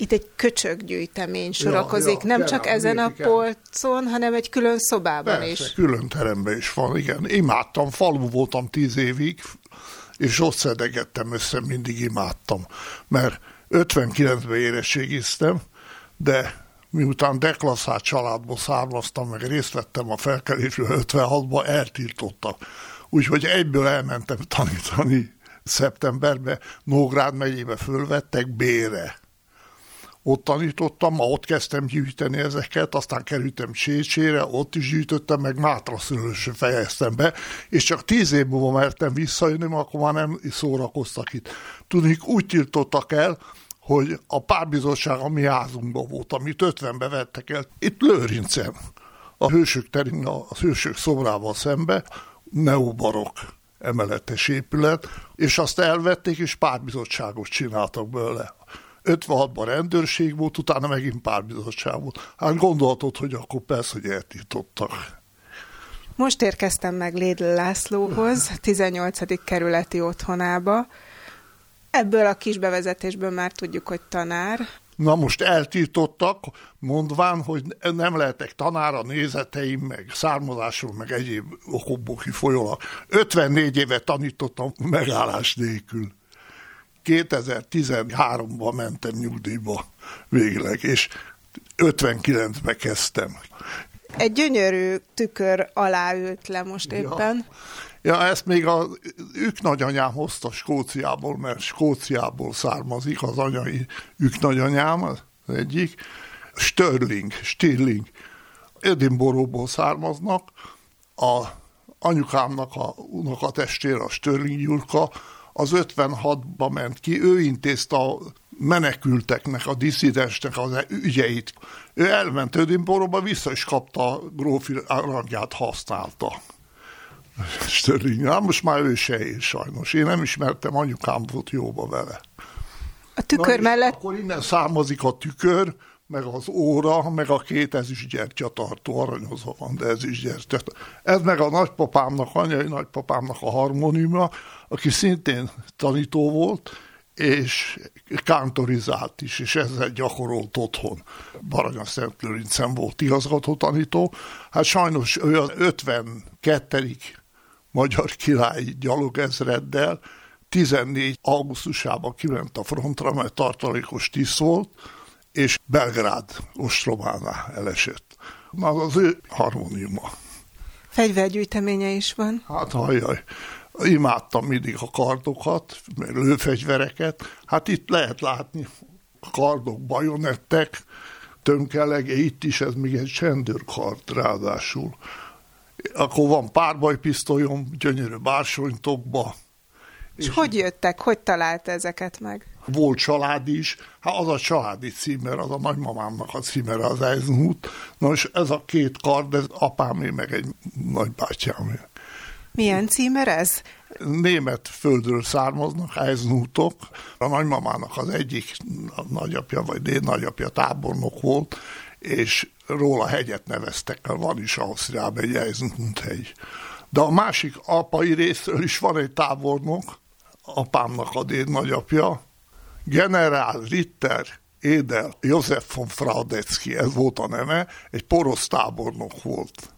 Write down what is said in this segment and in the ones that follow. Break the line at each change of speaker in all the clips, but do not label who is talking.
Itt egy köcsöggyűjtemény sorakozik, ja, ja, nem csak ezen a polcon, hanem egy külön szobában
Persze,
is.
külön teremben is van, igen. Imádtam, falu voltam tíz évig, és ott szedegettem össze, mindig imádtam. Mert 59-ben érettségiztem, de miután deklaszált családból származtam, meg részt vettem a felkelésről 56-ban, eltiltottak. Úgyhogy egyből elmentem tanítani szeptemberben, Nógrád megyébe fölvettek bére. Ott tanítottam, ma ott kezdtem gyűjteni ezeket, aztán kerültem Csécsére, ott is gyűjtöttem, meg Mátra szülősre fejeztem be, és csak tíz év múlva mertem visszajönni, mert akkor már nem szórakoztak itt. Tudnék, úgy tiltottak el, hogy a párbizottság a mi házunkban volt, amit 50-be vettek el. Itt Lőrincen, a hősök terén, a hősök szobrával szembe, neobarok emeletes épület, és azt elvették, és párbizottságot csináltak belőle. 56-ban rendőrség volt, utána megint párbizottság volt. Hát gondolhatod, hogy akkor persze, hogy eltítottak.
Most érkeztem meg Lédl Lászlóhoz, 18. kerületi otthonába. Ebből a kis bevezetésből már tudjuk, hogy tanár.
Na most eltiltottak, mondván, hogy nem lehetek tanár a nézeteim, meg származásról, meg egyéb okokból kifolyólag. 54 éve tanítottam megállás nélkül. 2013-ban mentem nyugdíjba végleg, és 59-ben kezdtem.
Egy gyönyörű tükör alá ült le most éppen.
Ja, ja ezt még a ők nagyanyám hozta Skóciából, mert Skóciából származik az anyai ők nagyanyám, az egyik. Störling, Stirling. Edinboróból származnak. A anyukámnak a unokatestére, a Störling Jurka, az 56-ba ment ki, ő intézte a menekülteknek, a disszidensnek az ügyeit. Ő elment Ödinboróba, vissza is kapta a grófi rangját, használta. Störling, hát most már ő se él sajnos. Én nem ismertem, anyukám volt jóba vele.
A tükör Na, mellett...
Akkor innen származik a tükör, meg az óra, meg a két ezüstgyertyatartó aranyozva van, de ezüstgyertya. Ez meg a nagypapámnak, anyai nagypapámnak a harmóniuma, aki szintén tanító volt, és kántorizált is, és ezzel gyakorolt otthon. Baranya Szent Lőrincen volt igazgató tanító. Hát sajnos ő az 52. magyar királyi gyalogezreddel 14. augusztusában kiment a frontra, mert tartalékos tiszt volt, és Belgrád ostrománál elesett. Na, az ő harmóniuma.
Fegyvergyűjteménye is van.
Hát hajjaj, imádtam mindig a kardokat, lőfegyvereket. Hát itt lehet látni kardok, bajonettek, tönkelege, itt is ez még egy csendőrkard ráadásul. Akkor van párbajpisztolyom, gyönyörű bársonytokba.
És, hogy jöttek, hogy talált ezeket meg?
volt család is, hát az a családi címer, az a nagymamámnak a címer, az Eisenhut. Nos, ez a két kard, ez apámé, meg egy nagybátyámé.
Milyen címer ez?
Német földről származnak, Eisenhutok. A nagymamának az egyik nagyapja, vagy déd nagyapja tábornok volt, és róla hegyet neveztek, mert van is Ausztriában egy Eisenhut hegy. De a másik apai részről is van egy tábornok, apámnak a déd nagyapja, generál Ritter Édel József von Fraudecki, ez volt a neve, egy porosz tábornok volt.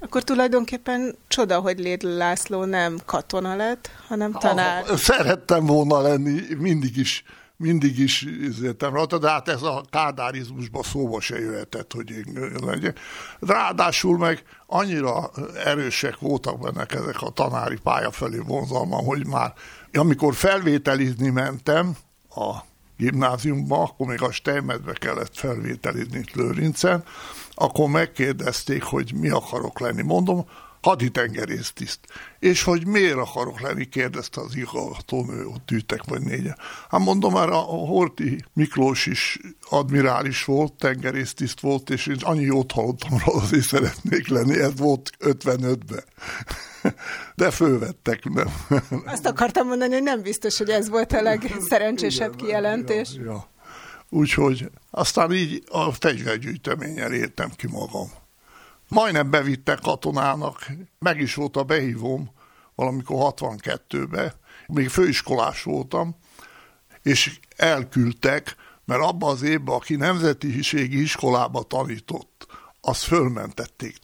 Akkor tulajdonképpen csoda, hogy Lédl László nem katona lett, hanem tanár.
Ha, szerettem volna lenni, mindig is mindig is üzletem rajta, de hát ez a kádárizmusban szóba se jöhetett, hogy én legyek. Ráadásul meg annyira erősek voltak benne ezek a tanári pálya felé vonzalma, hogy már amikor felvételizni mentem, a gimnáziumba, akkor még a Steinmetbe kellett felvételizni Lőrincen, akkor megkérdezték, hogy mi akarok lenni. Mondom, haditengerésztiszt. És hogy miért akarok lenni, kérdezte az igazgatónő, ott ültek vagy négyen. Hát mondom, már a Horti Miklós is admirális volt, tengerésztiszt volt, és én annyi jót hallottam róla, azért szeretnék lenni, ez volt 55-ben. De fölvettek, nem.
Azt akartam mondani, hogy nem biztos, hogy ez volt a legszerencsésebb kijelentés. Ja, ja.
Úgyhogy aztán így a fegyvergyűjteményen értem ki magam. Majdnem bevittek katonának, meg is volt a behívom valamikor 62-be, még főiskolás voltam, és elküldtek, mert abban az évben, aki nemzetiségi iskolába tanított, azt fölmentették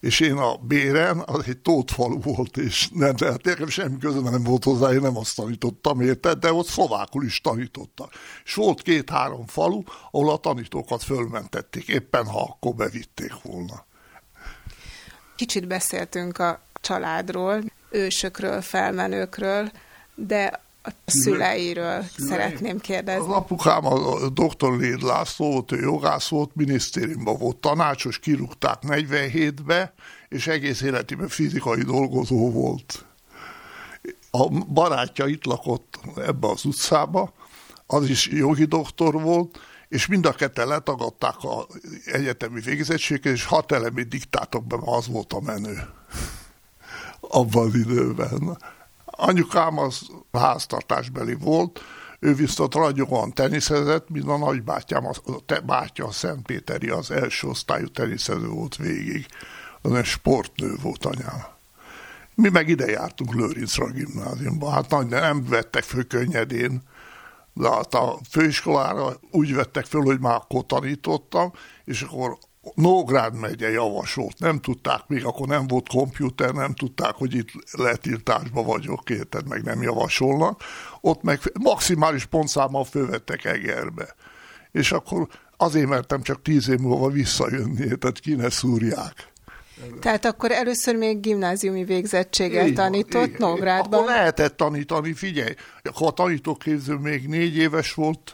és én a Béren, az egy tótfalu volt, és nem, de nekem semmi közöm nem volt hozzá, én nem azt tanítottam, érted, de ott szlovákul is tanítottak. És volt két-három falu, ahol a tanítókat fölmentették, éppen ha akkor bevitték volna.
Kicsit beszéltünk a családról, ősökről, felmenőkről, de a szüleiről Szülei. szeretném kérdezni.
Az apukám a dr. Léd László volt, ő jogász volt, minisztériumban volt tanácsos, kirúgták 47-be, és egész életében fizikai dolgozó volt. A barátja itt lakott ebbe az utcába, az is jogi doktor volt, és mind a ketten letagadták a egyetemi végzettséget, és hat elemi diktátok be, az volt a menő abban az időben. Anyukám az háztartásbeli volt, ő viszont ragyogóan teniszezett, mint a nagybátyám, a te, bátya a Szentpéteri, az első osztályú teniszező volt végig. Az egy sportnő volt anyám. Mi meg ide jártunk Lőrincra gimnáziumba. Hát nagy, nem vettek föl könnyedén, de hát a főiskolára úgy vettek föl, hogy már akkor tanítottam, és akkor Nógrád megye javasolt, nem tudták, még akkor nem volt komputer, nem tudták, hogy itt letiltásba vagyok, érted, meg nem javasolnak. Ott meg maximális pontszámmal fölvettek Egerbe. És akkor azért mertem csak tíz év múlva visszajönni, tehát ki ne szúrják.
Tehát akkor először még gimnáziumi végzettséggel így tanított igen, Nógrádban?
Akkor lehetett tanítani, figyelj, akkor a tanítóképző még négy éves volt,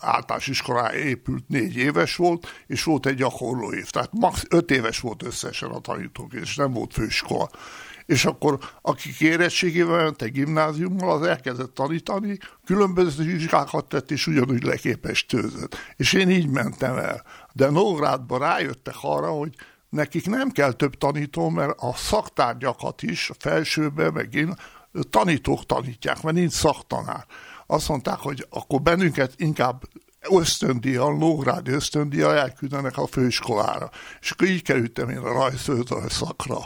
általános iskolája épült, négy éves volt, és volt egy gyakorló év. Tehát max. öt éves volt összesen a tanítók, és nem volt főiskola. És akkor akik érettségével mentek gimnáziummal, az elkezdett tanítani, különböző vizsgákat tett, és ugyanúgy leképes tőzött. És én így mentem el. De Nógrádban rájöttek arra, hogy nekik nem kell több tanító, mert a szaktárgyakat is, a felsőben, meg én, tanítók tanítják, mert nincs szaktanár azt mondták, hogy akkor bennünket inkább ösztöndíjjal, Nógrádi ösztöndíjjal elküldenek a főiskolára. És akkor így kerültem én a rajzföldrajz szakra.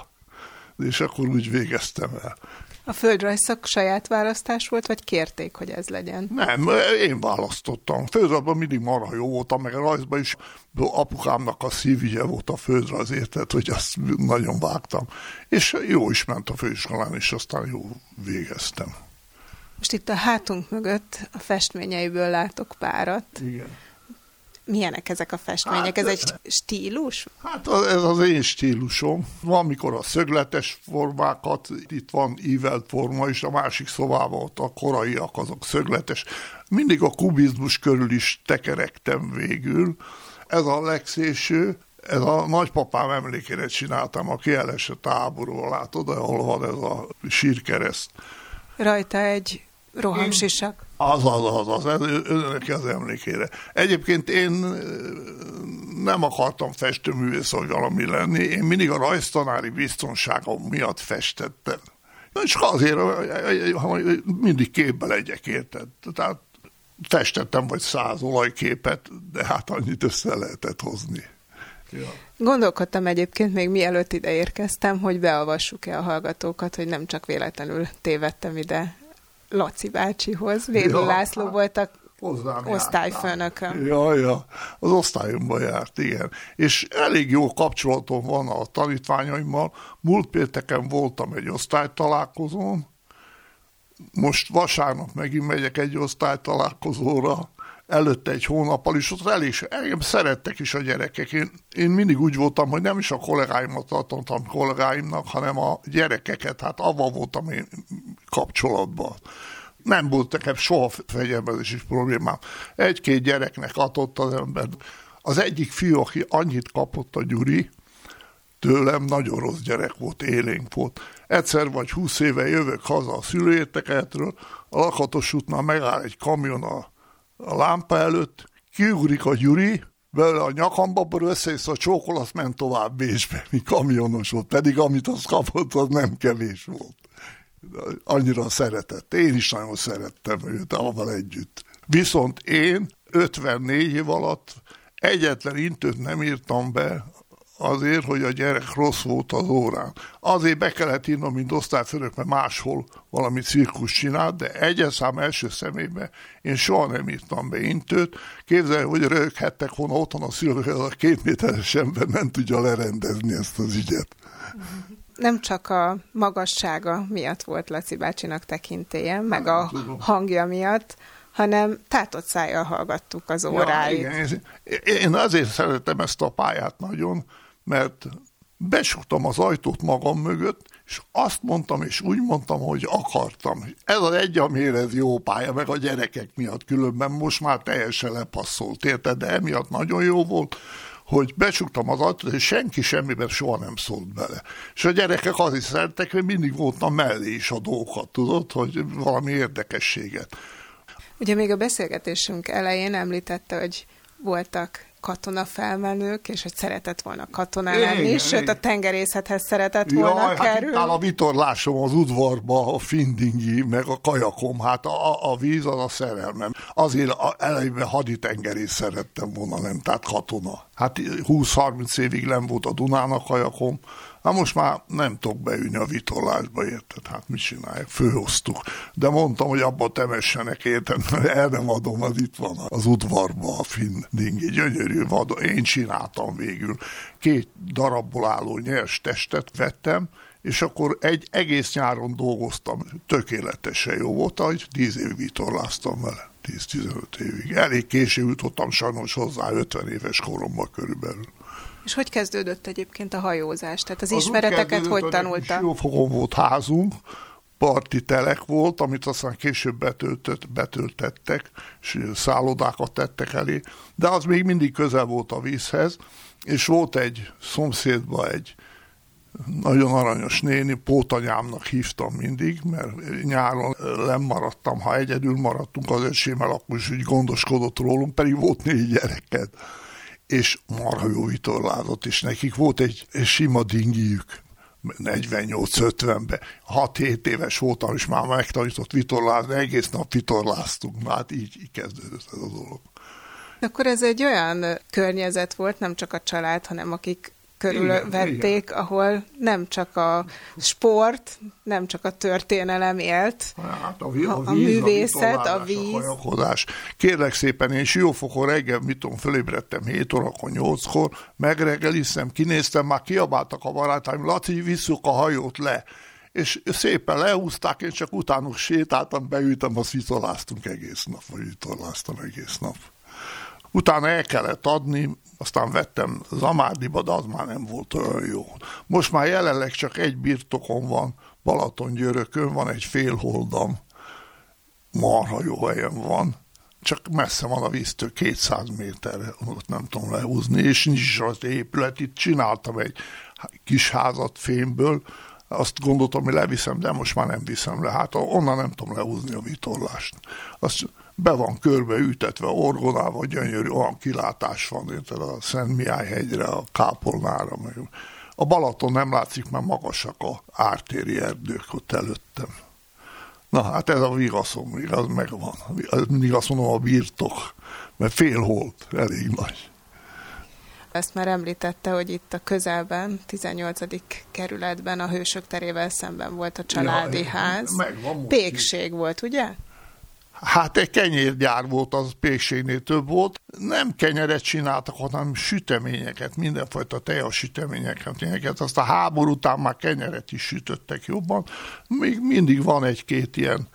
És akkor úgy végeztem el.
A földrajzszak saját választás volt, vagy kérték, hogy ez legyen?
Nem, én választottam. Földrajzban mindig marha jó voltam, meg a rajzban is apukámnak a szívügye volt a földrajz, érted, hogy azt nagyon vágtam. És jó is ment a főiskolán, és aztán jó végeztem.
Most itt a hátunk mögött a festményeiből látok párat.
Igen.
Milyenek ezek a festmények? Hát, ez egy stílus?
Hát ez az én stílusom. Van, mikor a szögletes formákat, itt van ívelt forma, és a másik szobában ott a koraiak, azok szögletes. Mindig a kubizmus körül is tekerektem végül. Ez a legszéső, ez a nagypapám emlékére csináltam, aki elesett háborúval, látod, ahol van ez a sírkereszt.
Rajta egy rohamsisak.
Az, az, az, az, ez önök az emlékére. Egyébként én nem akartam festőművész vagy valami lenni, én mindig a rajztanári biztonságom miatt festettem. És azért mindig képbe legyek, érted? Tehát festettem vagy száz olajképet, de hát annyit össze lehetett hozni.
Ja. Gondolkodtam egyébként még mielőtt ide érkeztem, hogy beavassuk-e a hallgatókat, hogy nem csak véletlenül tévedtem ide Laci bácsihoz. Védő ja, László volt a osztályfőnököm.
Ja, ja, az osztályomban járt, igen. És elég jó kapcsolatom van a tanítványaimmal. Múlt pénteken voltam egy osztálytalálkozón, most vasárnap megint megyek egy osztálytalálkozóra, előtte egy hónappal, és ott elég, engem szerettek is a gyerekek. Én, én mindig úgy voltam, hogy nem is a kollégáimat tartottam kollégáimnak, hanem a gyerekeket, hát avval voltam én kapcsolatban. Nem volt nekem soha fegyelmezési problémám. Egy-két gyereknek adott az ember. Az egyik fiú, aki annyit kapott a Gyuri, tőlem nagyon rossz gyerek volt, élénk volt. Egyszer vagy húsz éve jövök haza a szülőérteketről, a lakatos útnál megáll egy kamion a a lámpa előtt, kiugrik a Gyuri, belőle a nyakamba, akkor összeész a csókol, azt ment tovább Bécsbe, mi kamionos volt, pedig amit az kapott, az nem kevés volt. Annyira szeretett. Én is nagyon szerettem őt avval együtt. Viszont én 54 év alatt egyetlen intőt nem írtam be azért, hogy a gyerek rossz volt az órán. Azért be kellett írnom, mint osztályfőnök, mert máshol valami cirkus csinált, de egyes szám első szemébe én soha nem írtam be intőt. Képzelj, hogy röghettek volna otthon a szülők, a két méteres ember nem tudja lerendezni ezt az ügyet.
Nem csak a magassága miatt volt Laci bácsinak tekintélye, meg a hangja miatt, hanem tátott szájjal hallgattuk az óráit. Ja, igen.
Én azért szeretem ezt a pályát nagyon, mert besuktam az ajtót magam mögött, és azt mondtam, és úgy mondtam, hogy akartam. Ez az egy, amire ez jó pálya, meg a gyerekek miatt különben most már teljesen lepasszolt, érted? De emiatt nagyon jó volt, hogy besuktam az ajtót, és senki semmiben soha nem szólt bele. És a gyerekek az is szerettek, hogy mindig voltam mellé is a dolgokat, tudod, hogy valami érdekességet.
Ugye még a beszélgetésünk elején említette, hogy voltak katona felmenők, és hogy szeretett volna katona lenni, igen, sőt a tengerészethez szeretett volna Jaj, kerülni.
Hát a vitorlásom az udvarba, a findingi, meg a kajakom, hát a, a víz az a szerelmem. Azért elejében haditengerész szerettem volna, nem, tehát katona. Hát 20-30 évig nem volt a Dunának kajakom, Na most már nem tudok beülni a vitorlásba, érted? Hát mit csinálják? Főhoztuk. De mondtam, hogy abba temessenek, érted? El nem adom, az itt van az udvarba a finn dingi. Gyönyörű vad. Én csináltam végül. Két darabból álló nyers testet vettem, és akkor egy egész nyáron dolgoztam, tökéletesen jó volt, hogy 10 évig vitorláztam vele. 10-15 évig. Elég késő jutottam sajnos hozzá 50 éves koromban körülbelül.
És hogy kezdődött egyébként a hajózás? Tehát az, az ismereteket hogy tanulta?
Jófokon volt házunk, parti telek volt, amit aztán később betöltött, betöltettek, és szállodákat tettek elé, de az még mindig közel volt a vízhez, és volt egy szomszédban egy nagyon aranyos néni, pótanyámnak hívtam mindig, mert nyáron lemaradtam, ha egyedül maradtunk az öcsémmel, akkor is úgy gondoskodott rólunk, pedig volt négy gyereket és marha jó vitorlázott, és nekik volt egy sima dingiük, 48-50-ben, 6-7 éves voltam, és már megtanított vitorlázni, egész nap vitorláztunk, hát így, így kezdődött ez a dolog.
Akkor ez egy olyan környezet volt, nem csak a család, hanem akik körülvették, ahol nem csak a sport, nem csak a történelem élt,
hát a, víz, a, művészet, a, a víz. A Kérlek szépen, én siófokon reggel, mit tudom, fölébredtem 7 órakor, 8-kor, megreggeliztem, kinéztem, már kiabáltak a barátaim, Laci, visszük a hajót le és szépen lehúzták, én csak utánuk sétáltam, beültem, azt vitorláztunk egész nap, vagy vitorláztam egész nap. Utána el kellett adni, aztán vettem Zamárdiba, de az már nem volt olyan jó. Most már jelenleg csak egy birtokon van, Balaton-Györökön van egy félholdam, marha jó helyen van, csak messze van a víztől 200 méterre, ott nem tudom lehúzni, és nincs is az épület, itt csináltam egy kis házat fémből, azt gondoltam, hogy leviszem, de most már nem viszem le, hát onnan nem tudom lehúzni a vitorlást. Azt be van körbe ütetve orgonával, gyönyörű, olyan kilátás van, érted, a Szent Mihály hegyre, a Kápolnára, meg a Balaton nem látszik, mert magasak a ártéri erdők ott előttem. Na hát ez a vigaszom, igaz, megvan. Míg azt mondom, a birtok, mert fél holt, elég nagy.
Ezt már említette, hogy itt a közelben, 18. kerületben, a Hősök terével szemben volt a családi ja, ház. Pékség volt, ugye?
Hát egy kenyérgyár volt, az pékségnél több volt. Nem kenyeret csináltak, hanem süteményeket, mindenfajta tejas süteményeket. Azt a háború után már kenyeret is sütöttek jobban. Még mindig van egy-két ilyen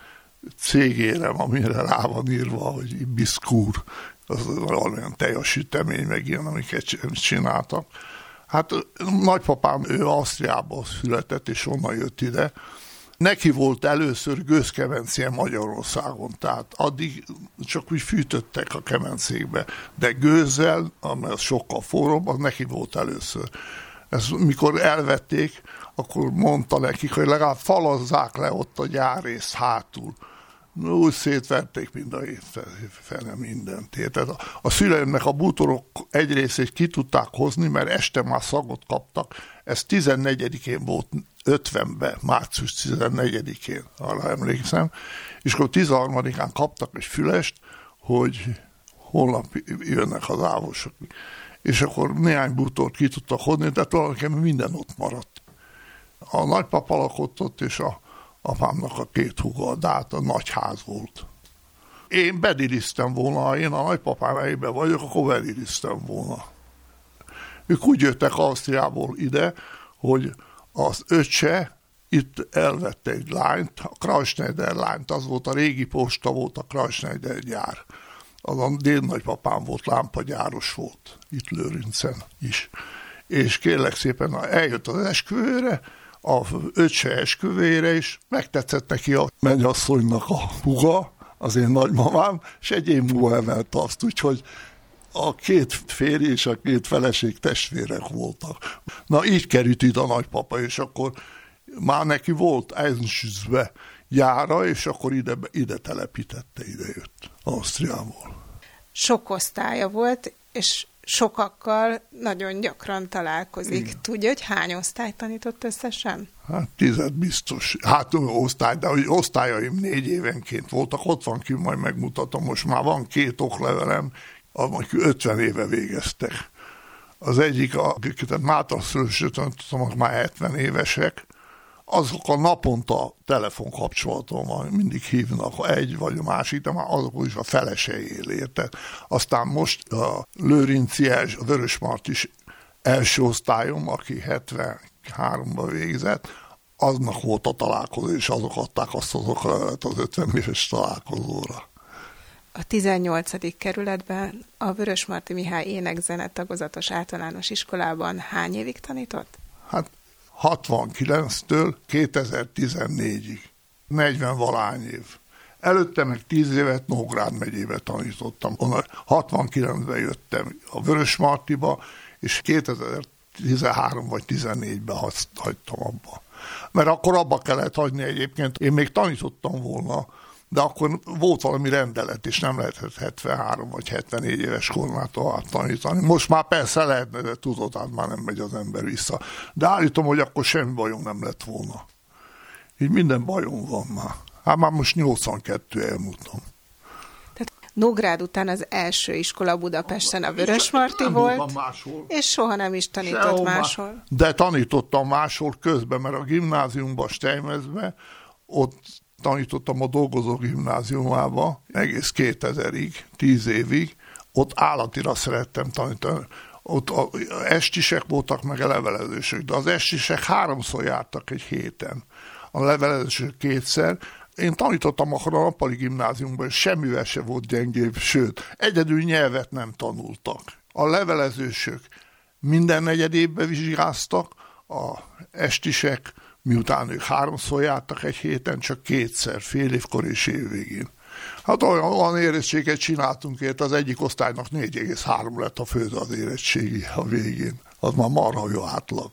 cégérem, amire rá van írva, hogy biszkúr, az valamilyen tejas sütemény, meg ilyen, amiket csináltak. Hát nagypapám, ő Ausztriából született, és onnan jött ide, Neki volt először gőzkemencéje Magyarországon, tehát addig csak úgy fűtöttek a kemencékbe, de gőzzel, amely sokkal forróbb, az neki volt először. Ez, mikor elvették, akkor mondta nekik, hogy legalább falazzák le ott a gyárészt hátul. Úgy szétverték mind a fele mindent. Tehát a, a szüleimnek a bútorok egy részét ki tudták hozni, mert este már szagot kaptak. Ez 14-én volt 50-ben, március 14-én, arra emlékszem, és akkor 13-án kaptak egy fülest, hogy holnap jönnek az ávosok. és akkor néhány bútort ki tudtak hodni, de tulajdonképpen minden ott maradt. A nagypapa lakott ott, és a apámnak a két húga, de hát a nagy volt. Én bediliztem volna, ha én a nagypapám helyében vagyok, akkor bediliztem volna. Ők úgy jöttek Ausztriából ide, hogy az öccse itt elvette egy lányt, a Kreisschneider lányt, az volt a régi posta, volt a Kreisschneider gyár. Az a dél nagypapám volt, lámpagyáros volt, itt Lőrincen is. És kérlek szépen, eljött az esküvőre, a öccse esküvőre is, megtetszett neki a mennyasszonynak a huga, az én nagymamám, és egy év múlva emelte azt, úgyhogy a két férj és a két feleség testvérek voltak. Na így került ide a nagypapa, és akkor már neki volt Eisenschützbe jára, és akkor ide, ide telepítette, ide jött Ausztriából.
Sok osztálya volt, és sokakkal nagyon gyakran találkozik. Igen. Tudja, hogy hány osztályt tanított összesen?
Hát tized biztos. Hát osztály, de hogy osztályaim négy évenként voltak, ott van ki, majd megmutatom, most már van két oklevelem, amik 50 éve végeztek. Az egyik, akiket Mátra szülősötön tudom, már 70 évesek, azok a naponta telefonkapcsolaton van, mindig hívnak egy vagy a másik, de már azok is a felese él, érted? Aztán most a Lőrinci, a Vörösmart is első osztályom, aki 73-ban végzett, aznak volt a találkozó, és azok adták azt azokra az 50 éves találkozóra.
A 18. kerületben a Vörösmarty Mihály énekzene tagozatos általános iskolában hány évig tanított?
Hát 69-től 2014-ig. 40 valány év. Előtte meg 10 évet Nógrád megyébe tanítottam. 69-ben jöttem a Vörös Martiba, és 2013 vagy 14-ben hagytam abba. Mert akkor abba kellett hagyni egyébként. Én még tanítottam volna de akkor volt valami rendelet, és nem lehetett 73 vagy 74 éves kormától tanítani. Most már persze lehetne, de tudod, hát már nem megy az ember vissza. De állítom, hogy akkor semmi bajom nem lett volna. Így minden bajom van már. Hát már most 82 elmúltam.
Nógrád után az első iskola Budapesten a Vörösmarty volt,
máshol.
és soha nem is tanított Sehol máshol.
De tanítottam máshol közben, mert a gimnáziumban, Steinmetzben, ott tanítottam a dolgozó gimnáziumába egész 2000-ig, 10 évig, ott állatira szerettem tanítani. Ott a, estisek voltak, meg a levelezősök, de az estisek háromszor jártak egy héten, a levelezősök kétszer, én tanítottam akkor a nappali gimnáziumban, és semmivel se volt gyengébb, sőt, egyedül nyelvet nem tanultak. A levelezősök minden negyedébe vizsgáztak, a estisek miután ők háromszor jártak egy héten, csak kétszer, fél évkor és évvégén. Hát olyan, olyan érettséget csináltunk, ért az egyik osztálynak 4,3 lett a főző az érettségi a végén. Az már marha jó átlag.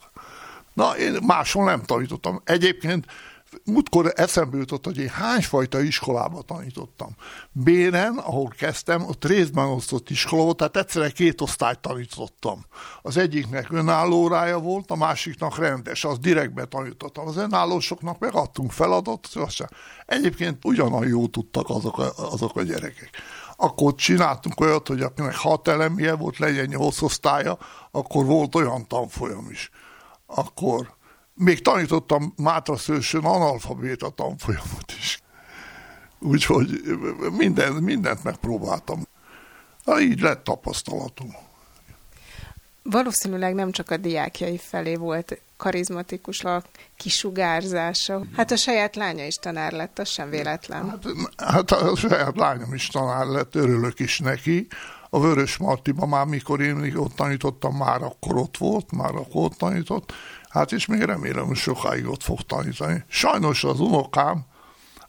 Na, én máshol nem tanítottam. Egyébként múltkor eszembe jutott, hogy én hányfajta iskolába tanítottam. Béren, ahol kezdtem, ott részben osztott iskola volt, tehát egyszerre két osztályt tanítottam. Az egyiknek önálló rája volt, a másiknak rendes, az direktbe tanítottam. Az önállósoknak megadtunk feladatot, egyébként ugyanolyan jó tudtak azok a, azok a gyerekek akkor csináltunk olyat, hogy akinek hat elemje volt, legyen nyolc osztálya, akkor volt olyan tanfolyam is. Akkor még tanítottam Mátra Szősön analfabéta tanfolyamot is. Úgyhogy minden, mindent megpróbáltam. Na, így lett tapasztalatom.
Valószínűleg nem csak a diákjai felé volt karizmatikus a kisugárzása. Hát a saját lánya is tanár lett, az sem véletlen.
Hát, hát a saját lányom is tanár lett, örülök is neki. A Vörös Martiba már mikor én ott tanítottam, már akkor ott volt, már akkor ott tanított Hát és még remélem, hogy sokáig ott fog tanítani. Sajnos az unokám,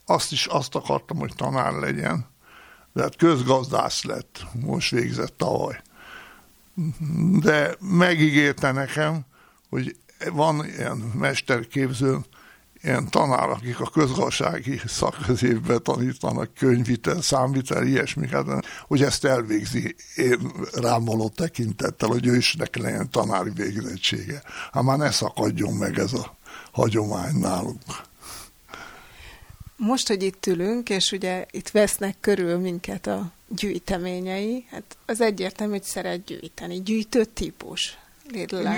azt is azt akartam, hogy tanár legyen, de hát közgazdász lett, most végzett tavaly. De megígérte nekem, hogy van ilyen mesterképző ilyen tanár, akik a közgazdasági szakközépbe tanítanak könyvitel, számvitel, ilyesmiket, hogy ezt elvégzi én rám való tekintettel, hogy ő is neki legyen tanári végzettsége. Hát már ne szakadjon meg ez a hagyomány nálunk.
Most, hogy itt ülünk, és ugye itt vesznek körül minket a gyűjteményei, hát az egyértelmű, hogy szeret gyűjteni. Gyűjtő típus.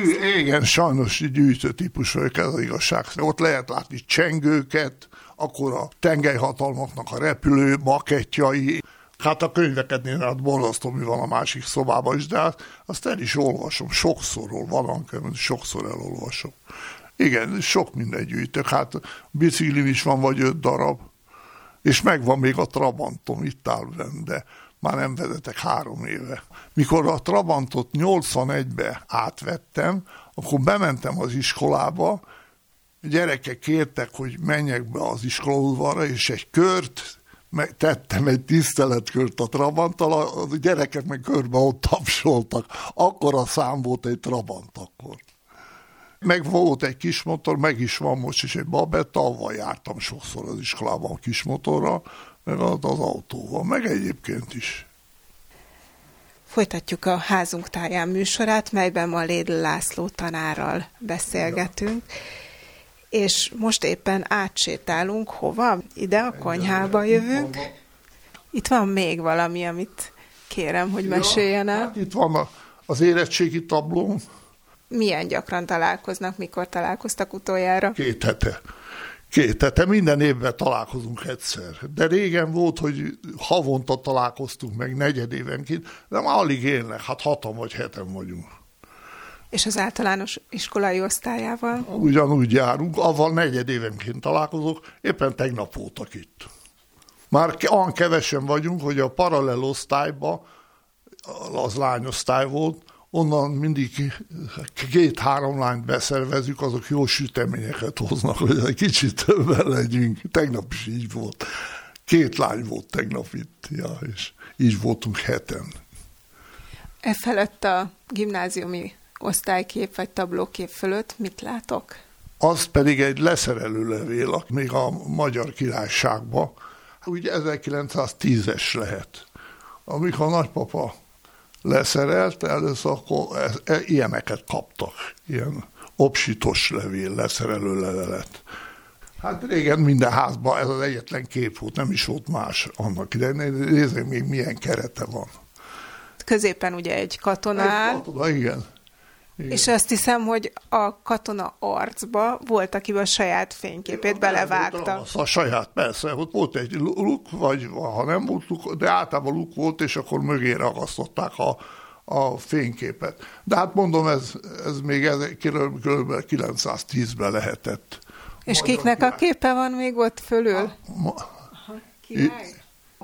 Gyű, igen, sajnos gyűjtő típus vagyok, ez az igazság. Ott lehet látni csengőket, akkor a tengelyhatalmaknak a repülő makettjai, Hát a könyveket nézve, hát borzasztó, mi van a másik szobában is, de hát azt el is olvasom, sokszor van, sokszor elolvasom. Igen, sok minden gyűjtök, hát biciklin is van vagy öt darab, és megvan még a Trabantom, itt áll benne, de már nem vezetek három éve. Mikor a Trabantot 81-be átvettem, akkor bementem az iskolába, a gyerekek kértek, hogy menjek be az iskolaudvarra, és egy kört tettem egy tiszteletkört a Trabanttal, a gyerekek meg körbe ott tapsoltak. Akkor a szám volt egy Trabant akkor. Meg volt egy kis motor, meg is van most is egy babetta, avval jártam sokszor az iskolában a kis meg az, autóval, meg egyébként is.
Folytatjuk a házunk táján műsorát, melyben ma Lédl László tanárral beszélgetünk. Ja. És most éppen átsétálunk hova? Ide a konyhába jövünk. Itt van még valami, amit kérem, hogy meséljen el. Hát
itt van az érettségi tabló,
milyen gyakran találkoznak, mikor találkoztak utoljára?
Két hete. Két hete, minden évben találkozunk egyszer. De régen volt, hogy havonta találkoztunk meg negyedévenként, de már alig élnek, hát hatan vagy heten vagyunk.
És az általános iskolai osztályával?
Ugyanúgy járunk, avval negyedévenként találkozok, éppen tegnap voltak itt. Már olyan kevesen vagyunk, hogy a paralel osztályba, az lányosztály volt, onnan mindig két-három lányt beszervezünk, azok jó süteményeket hoznak, hogy egy kicsit többen legyünk. Tegnap is így volt. Két lány volt tegnap itt, ja, és így voltunk heten.
E felett a gimnáziumi osztálykép vagy tablókép fölött mit látok?
Az pedig egy leszerelő levél, még a Magyar Királyságban, úgy 1910-es lehet. Amikor a nagypapa leszerelt, először akkor ez, e, ilyeneket kaptak, ilyen obsitos levél, leszerelő levelet. Hát régen minden házban ez az egyetlen kép volt, nem is volt más annak idején. Nézzük még milyen kerete van.
Középen ugye egy katona
Egy katona, igen.
Igen. És azt hiszem, hogy a katona arcba volt, aki a saját fényképét ja, belevágta.
A saját, persze. Ott volt egy luk, vagy ha nem volt luk, de általában luk volt, és akkor mögé ragasztották a, a fényképet. De hát mondom, ez, ez még ez, kb. 910-ben lehetett.
És Magyar kiknek király. a képe van még ott fölül? Ma,
Aha,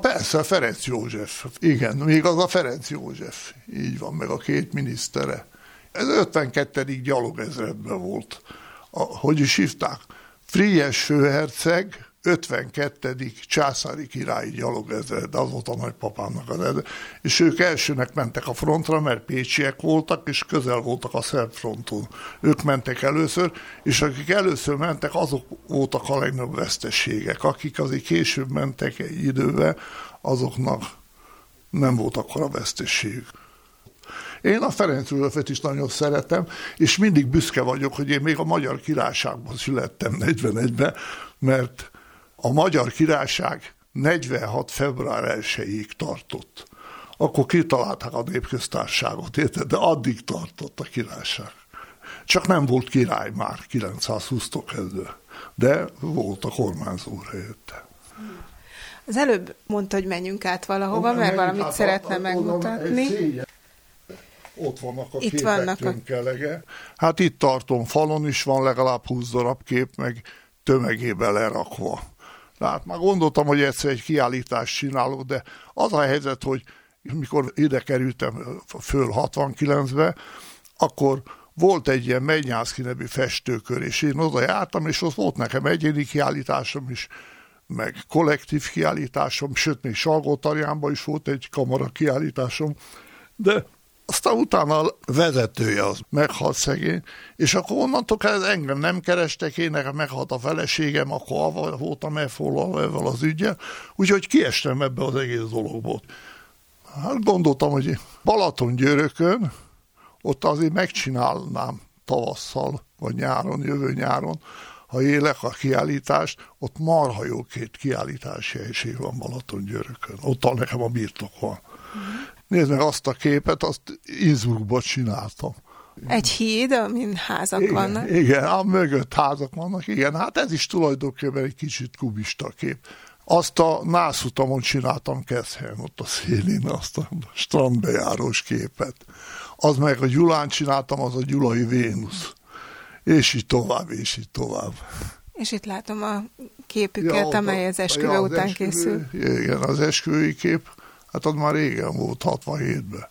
Persze, Ferenc József. Igen, még az a Ferenc József. Így van, meg a két minisztere. Ez 52. gyalogezredben volt. A, hogy is hívták? Frigyes főherceg, 52. császári királyi gyalogezred, az volt a nagypapának az ezred. És ők elsőnek mentek a frontra, mert pécsiek voltak, és közel voltak a szerb fronton. Ők mentek először, és akik először mentek, azok voltak a legnagyobb veszteségek. Akik azért később mentek egy időbe, azoknak nem volt akkor a veszteségük. Én a Ferenc Józsefet is nagyon szeretem, és mindig büszke vagyok, hogy én még a Magyar Királyságban születtem 41-ben, mert a Magyar Királyság 46. február 1-ig tartott. Akkor kitalálták a népköztárságot, érted? De addig tartott a királyság. Csak nem volt király már 920-tól kezdve, de volt a kormányzó helyette.
Az előbb mondta, hogy menjünk át valahova, mert valamit szeretne megmutatni
ott vannak a itt képek vannak tönkelege. A... Hát itt tartom, falon is van legalább 20 darab kép, meg tömegébe lerakva. Tehát már gondoltam, hogy egyszer egy kiállítást csinálok, de az a helyzet, hogy mikor ide kerültem föl 69-be, akkor volt egy ilyen Mennyászki nevű festőkör, és én oda jártam, és ott volt nekem egyéni kiállításom is, meg kollektív kiállításom, sőt, még Salgótarjánban is volt egy kamara kiállításom, de aztán utána a vezetője az meghalt szegény, és akkor onnantól kezdve engem nem kerestek, én nekem meghalt a feleségem, akkor voltam elfoglalva ezzel az ügyel, úgyhogy kiestem ebbe az egész dologból. Hát gondoltam, hogy Balaton györökön, ott azért megcsinálnám tavasszal, vagy nyáron, jövő nyáron, ha élek a kiállítást, ott marha jó két kiállítási helység van Balaton Györökön. Ott nekem a birtok van. Uh-huh. Nézd meg azt a képet, azt Innsbruckban csináltam.
Egy híd, amin házak
igen,
vannak.
Igen, a mögött házak vannak, igen. Hát ez is tulajdonképpen egy kicsit kubista kép. Azt a nászutamon csináltam Keszhelyen, ott a szélén, azt a strandbejárós képet. Az meg a Gyulán csináltam, az a Gyulai Vénusz. És így tovább, és így tovább.
És itt látom a képüket, ja, amely az esküvő ja, után esküvő, készül.
Igen, az esküvői kép, hát az már régen volt, 67-ben.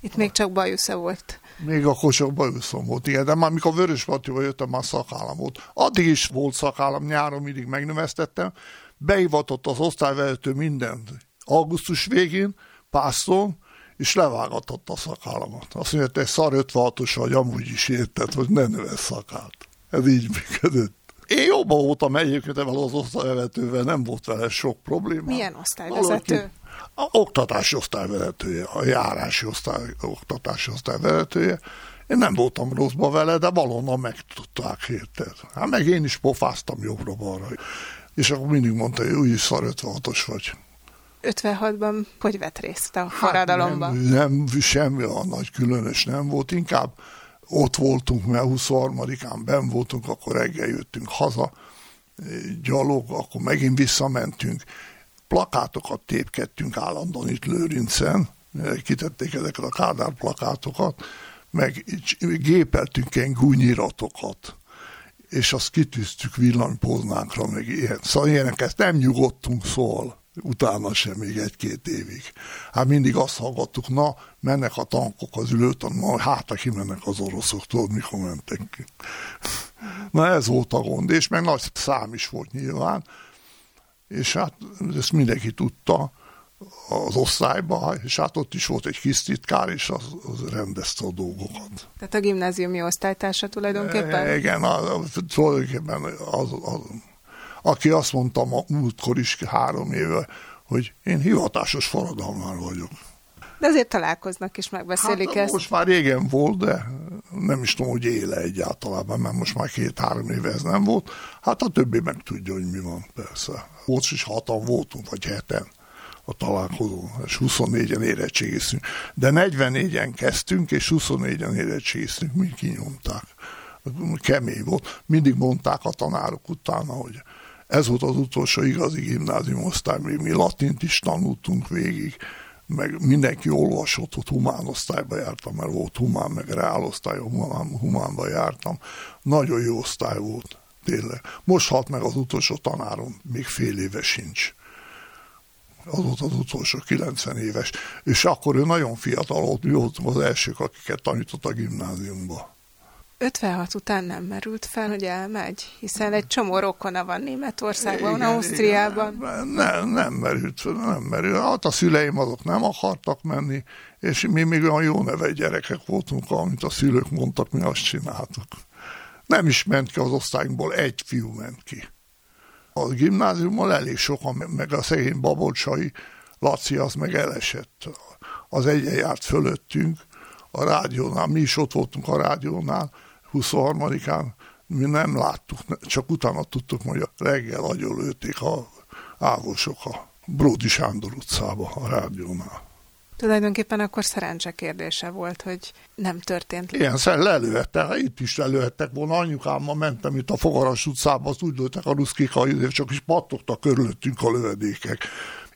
Itt még csak bajusza volt.
Még akkor csak bajuszom volt, igen, de már mikor Vörös Matyóba jöttem, már szakállam volt. Addig is volt szakállam, nyáron mindig megnövesztettem, beivatott az osztályvezető mindent augusztus végén, pászton, és levágatott a szakállamat. Azt mondja, te szar 56-os vagy, amúgy is érted, hogy ne növesz szakált. Ez így működött. Én jobban voltam egyébként evel az osztályvezetővel, nem volt vele sok probléma.
Milyen osztályvezető? Valaki,
a oktatási osztályvezetője, a járási osztály, oktatási osztályvezetője. Én nem voltam rosszba vele, de valonnan megtudták, érted? Hát meg én is pofáztam jobbra-balra. És akkor mindig mondta, hogy úgyis szar 56-os vagy.
56-ban hogy vett részt a forradalomban?
Hát nem, nem, semmi a nagy különös nem volt, inkább ott voltunk, mert 23-án ben voltunk, akkor reggel jöttünk haza, gyalog, akkor megint visszamentünk, plakátokat tépkedtünk állandóan itt Lőrincen, kitették ezeket a Kádár plakátokat, meg gépeltünk ilyen gúnyiratokat, és azt kitűztük villanypóznánkra, meg ilyen. Szóval ilyeneket nem nyugodtunk szól, utána sem még egy-két évig. Hát mindig azt hallgattuk, na, mennek a tankok az ülőton, na, hát aki mennek az oroszok, tudod, mikor mentek ki. Na ez volt a gond, és meg nagy szám is volt nyilván, és hát ezt mindenki tudta az osztályba, és hát ott is volt egy kis titkár, és az, az rendezte a dolgokat.
Tehát a gimnáziumi osztálytársa tulajdonképpen?
E, igen, a, tulajdonképpen az, az, aki azt mondta ma, múltkor is három éve, hogy én hivatásos forradalmár vagyok.
De azért találkoznak és megbeszélik
hát,
ezt.
Most már régen volt, de nem is tudom, hogy éle egyáltalán, mert most már két-három éve ez nem volt. Hát a többi meg tudja, hogy mi van, persze. Most is hatan voltunk, vagy heten a találkozón, és 24-en érettségiztünk. De 44-en kezdtünk, és 24-en érettségiztünk, mi kinyomták. Kemény volt. Mindig mondták a tanárok utána, hogy ez volt az utolsó igazi gimnázium osztály, még mi latint is tanultunk végig, meg mindenki olvasott, hogy humán osztályba jártam, mert volt humán, meg reálosztály, humán, humánba jártam. Nagyon jó osztály volt, tényleg. Most halt meg az utolsó tanárom, még fél éve sincs. Az volt az utolsó 90 éves. És akkor ő nagyon fiatal volt, mi voltunk az elsők, akiket tanított a gimnáziumba.
56 után nem merült fel, hogy elmegy, hiszen egy csomó rokona van Németországban, igen, Ausztriában.
Igen, nem, nem merült fel, nem merült. Hát a szüleim azok nem akartak menni, és mi még olyan jó neve gyerekek voltunk, amit a szülők mondtak, mi azt csináltuk. Nem is ment ki az osztályunkból, egy fiú ment ki. A gimnáziumban elég sokan, meg a szegény babocsai Laci az meg elesett. Az egyen járt fölöttünk, a rádiónál, mi is ott voltunk a rádiónál, 23-án mi nem láttuk, csak utána tudtuk, hogy a reggel lőtték a ávosok a Bródi Sándor utcába a rádiónál.
Tulajdonképpen akkor szerencse kérdése volt, hogy nem történt.
Igen, szer lelőhettek, itt is lelőhettek volna. Anyukámmal mentem itt a Fogaras utcába, azt úgy lőttek a ruszkik, csak is pattogtak körülöttünk a lövedékek.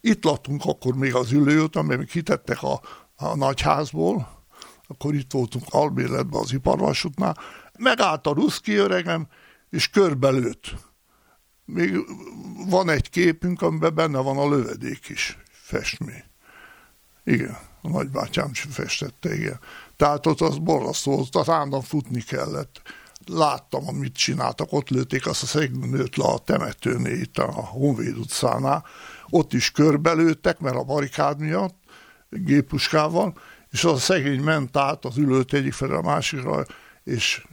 Itt laktunk akkor még az ülőt, amit kitettek a, a nagyházból, akkor itt voltunk albérletben az iparvasútnál, megállt a ruszki öregem, és körbelőtt. Még van egy képünk, amiben benne van a lövedék is, festmény. Igen, a nagybátyám festette, igen. Tehát ott az borzasztó, ott az állandóan futni kellett. Láttam, amit csináltak, ott lőtték azt a szegülnőt le a temetőnél, itt a Honvéd utcánál. Ott is körbelőttek, mert a barikád miatt, gépuskával, és az a szegény ment át az ülőt egyik felé a másikra, és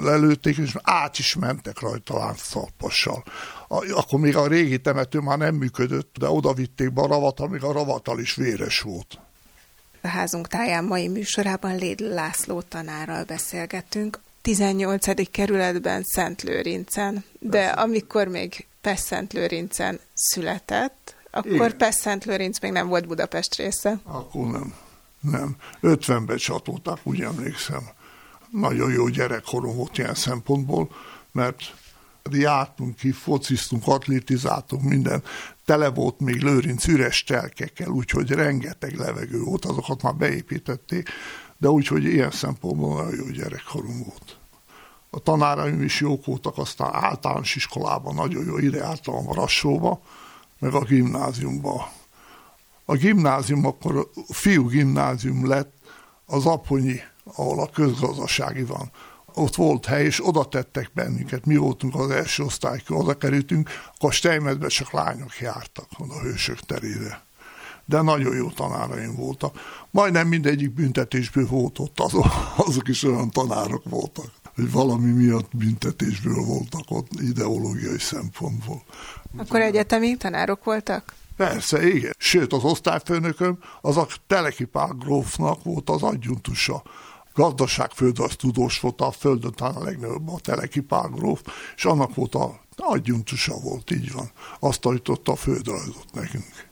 lelőtték, és át is mentek rajta láncszalpassal. Akkor még a régi temető már nem működött, de oda vitték be a ravatal, még a ravatal is véres volt.
A házunk táján mai műsorában Léd László tanárral beszélgettünk. 18. kerületben Szentlőrincen, de Persze. amikor még Pest-Szentlőrincen született, akkor Pest-Szentlőrinc még nem volt Budapest része.
Akkor nem. Nem. 50-ben csatolták, úgy emlékszem. Nagyon jó gyerekkorom volt ilyen szempontból, mert jártunk ki, fociztunk, atlétizáltunk, minden. Tele volt még Lőrinc üres telkekkel, úgyhogy rengeteg levegő volt, azokat már beépítették, de úgyhogy ilyen szempontból nagyon jó gyerekkorunk volt. A tanáraim is jók voltak, aztán általános iskolában nagyon jó ide jártam a Rassóba, meg a gimnáziumba. A gimnázium akkor a fiú gimnázium lett az Aponyi, ahol a közgazdasági van. Ott volt hely, és oda tettek bennünket. Mi voltunk az első osztály, oda kerültünk, akkor Steinmetben csak lányok jártak a hősök terére. De nagyon jó tanáraim voltak. Majdnem mindegyik büntetésből volt ott, azok, azok is olyan tanárok voltak hogy valami miatt büntetésből voltak ott ideológiai szempontból.
Akkor egyetemi tanárok voltak?
Persze, igen. Sőt, az osztályfőnököm az a Telekipák grófnak volt az adjuntusa. Gazdaságföldrajz tudós volt a földön, talán a legnagyobb a Telekipák gróf, és annak volt a adjuntusa volt, így van. Azt tanította a földrajzot nekünk.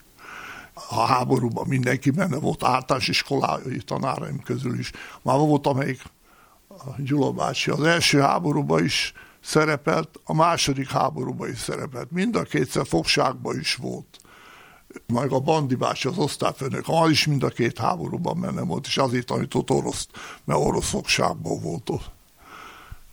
A háborúban mindenki benne volt, általános iskolai tanáraim közül is. Már volt, amelyik a Gyula bácsi az első háborúban is szerepelt, a második háborúban is szerepelt. Mind a kétszer fogságban is volt. Meg a Bandi bácsi, az osztályfőnök, az is mind a két háborúban benne volt, és azért tanított orosz, mert orosz fogságban volt ott.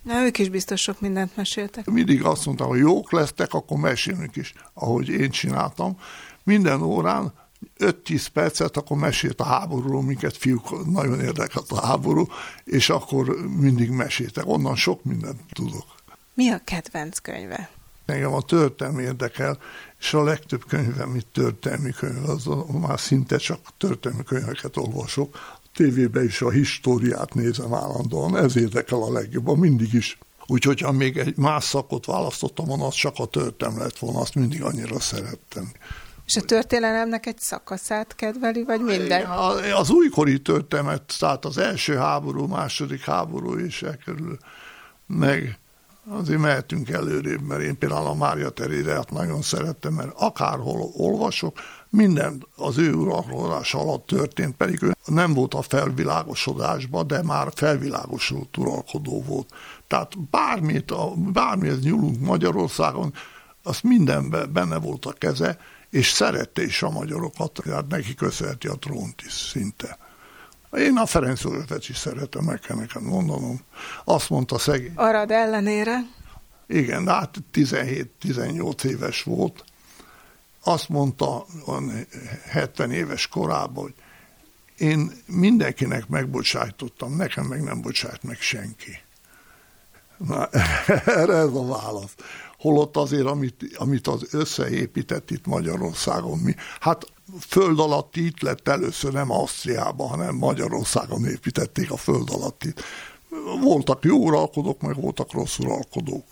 Na, ők is biztos sok mindent meséltek.
Mindig azt mondtam, hogy jók lesztek, akkor mesélünk is, ahogy én csináltam. Minden órán 5-10 percet, akkor mesélt a háborúról, minket fiúk nagyon érdekelt a háború, és akkor mindig meséltek. Onnan sok mindent tudok.
Mi a kedvenc könyve?
Engem a történelmi érdekel, és a legtöbb könyvem, itt történelmi könyv, az már szinte csak történelmi könyveket olvasok. A tévében is a históriát nézem állandóan, ez érdekel a legjobban, mindig is. Úgyhogy ha még egy más szakot választottam volna, az csak a történelem lett volna, azt mindig annyira szerettem.
És a történelemnek egy szakaszát kedveli, vagy minden?
Az újkori történet, tehát az első háború, második háború is elkerül, meg azért mehetünk előrébb, mert én például a Mária Terézát nagyon szerettem, mert akárhol olvasok, minden az ő uralkodás alatt történt, pedig ő nem volt a felvilágosodásban, de már felvilágosult uralkodó volt. Tehát bármit, bármihez nyúlunk Magyarországon, azt mindenben benne volt a keze, és szerette is a magyarokat, tehát neki köszönheti a trónt is szinte. Én a Ferenc Józsefet is szeretem, meg kell nekem mondanom. Azt mondta szegény.
Arad ellenére?
Igen, de hát 17-18 éves volt. Azt mondta 70 éves korában, hogy én mindenkinek megbocsájtottam, nekem meg nem bocsájt meg senki. Na, erre ez a válasz holott azért, amit, amit az összeépített itt Magyarországon, mi, hát föld alatti itt lett először nem Ausztriában, hanem Magyarországon építették a föld alatti. Voltak jó uralkodók, meg voltak rossz uralkodók.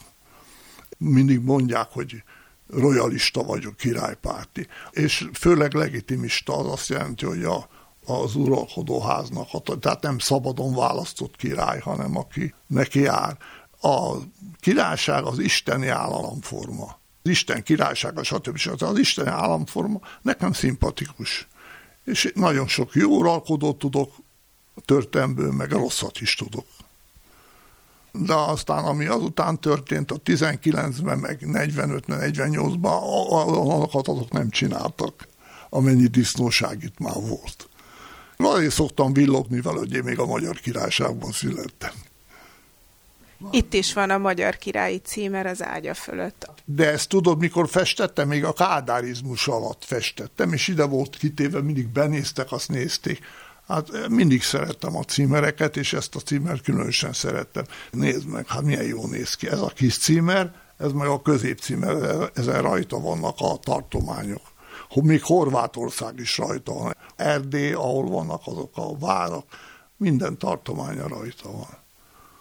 Mindig mondják, hogy royalista vagyok, királypárti. És főleg legitimista az azt jelenti, hogy a, az uralkodóháznak, tehát nem szabadon választott király, hanem aki neki jár a királyság az isteni államforma. Isten királysága, stb. stb. Az isteni államforma nekem szimpatikus. És nagyon sok jó uralkodót tudok, történelmből meg rosszat is tudok. De aztán, ami azután történt, a 19-ben, meg 45-48-ban, azokat azok nem csináltak, amennyi disznóság itt már volt. Azért szoktam villogni vele, hogy én még a Magyar Királyságban születtem.
Itt is van a magyar királyi címer az ágya fölött.
De ezt tudod, mikor festettem, még a kádárizmus alatt festettem, és ide volt kitéve, mindig benéztek, azt nézték. Hát eh, mindig szerettem a címereket, és ezt a címert különösen szerettem. Nézd meg, hát milyen jó néz ki. Ez a kis címer, ez meg a középcímer, ezen rajta vannak a tartományok. Még Horvátország is rajta van. Erdély, ahol vannak azok a várak, minden tartománya rajta van.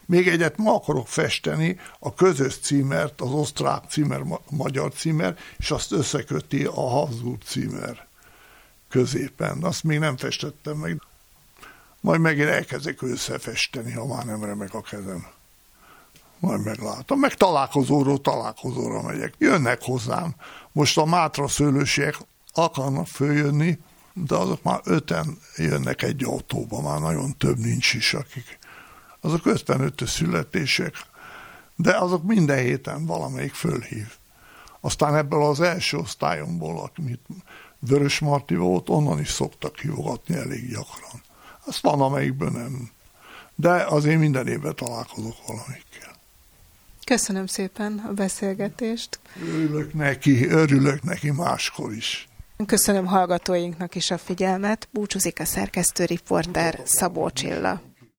Még egyet ma akarok festeni, a közös címert, az osztrák címer, magyar címer, és azt összeköti a Habsburg címer középen. Azt még nem festettem meg. Majd megint elkezdek összefesteni, ha már nem remek a kezem. majd meglátom. Meg találkozóról találkozóra megyek. Jönnek hozzám. Most a mátra szőlősiek akarnak följönni, de azok már öten jönnek egy autóba, már nagyon több nincs is, akik. Azok 55 születések, de azok minden héten valamelyik fölhív. Aztán ebből az első osztályomból, amit Vörös Marti volt, onnan is szoktak hívogatni elég gyakran. Azt van, amelyikben nem. De azért minden évben találkozok valamikkel.
Köszönöm szépen a beszélgetést.
Örülök neki, örülök neki máskor is.
Köszönöm hallgatóinknak is a figyelmet. Búcsúzik a szerkesztő riporter Szabó Csilla.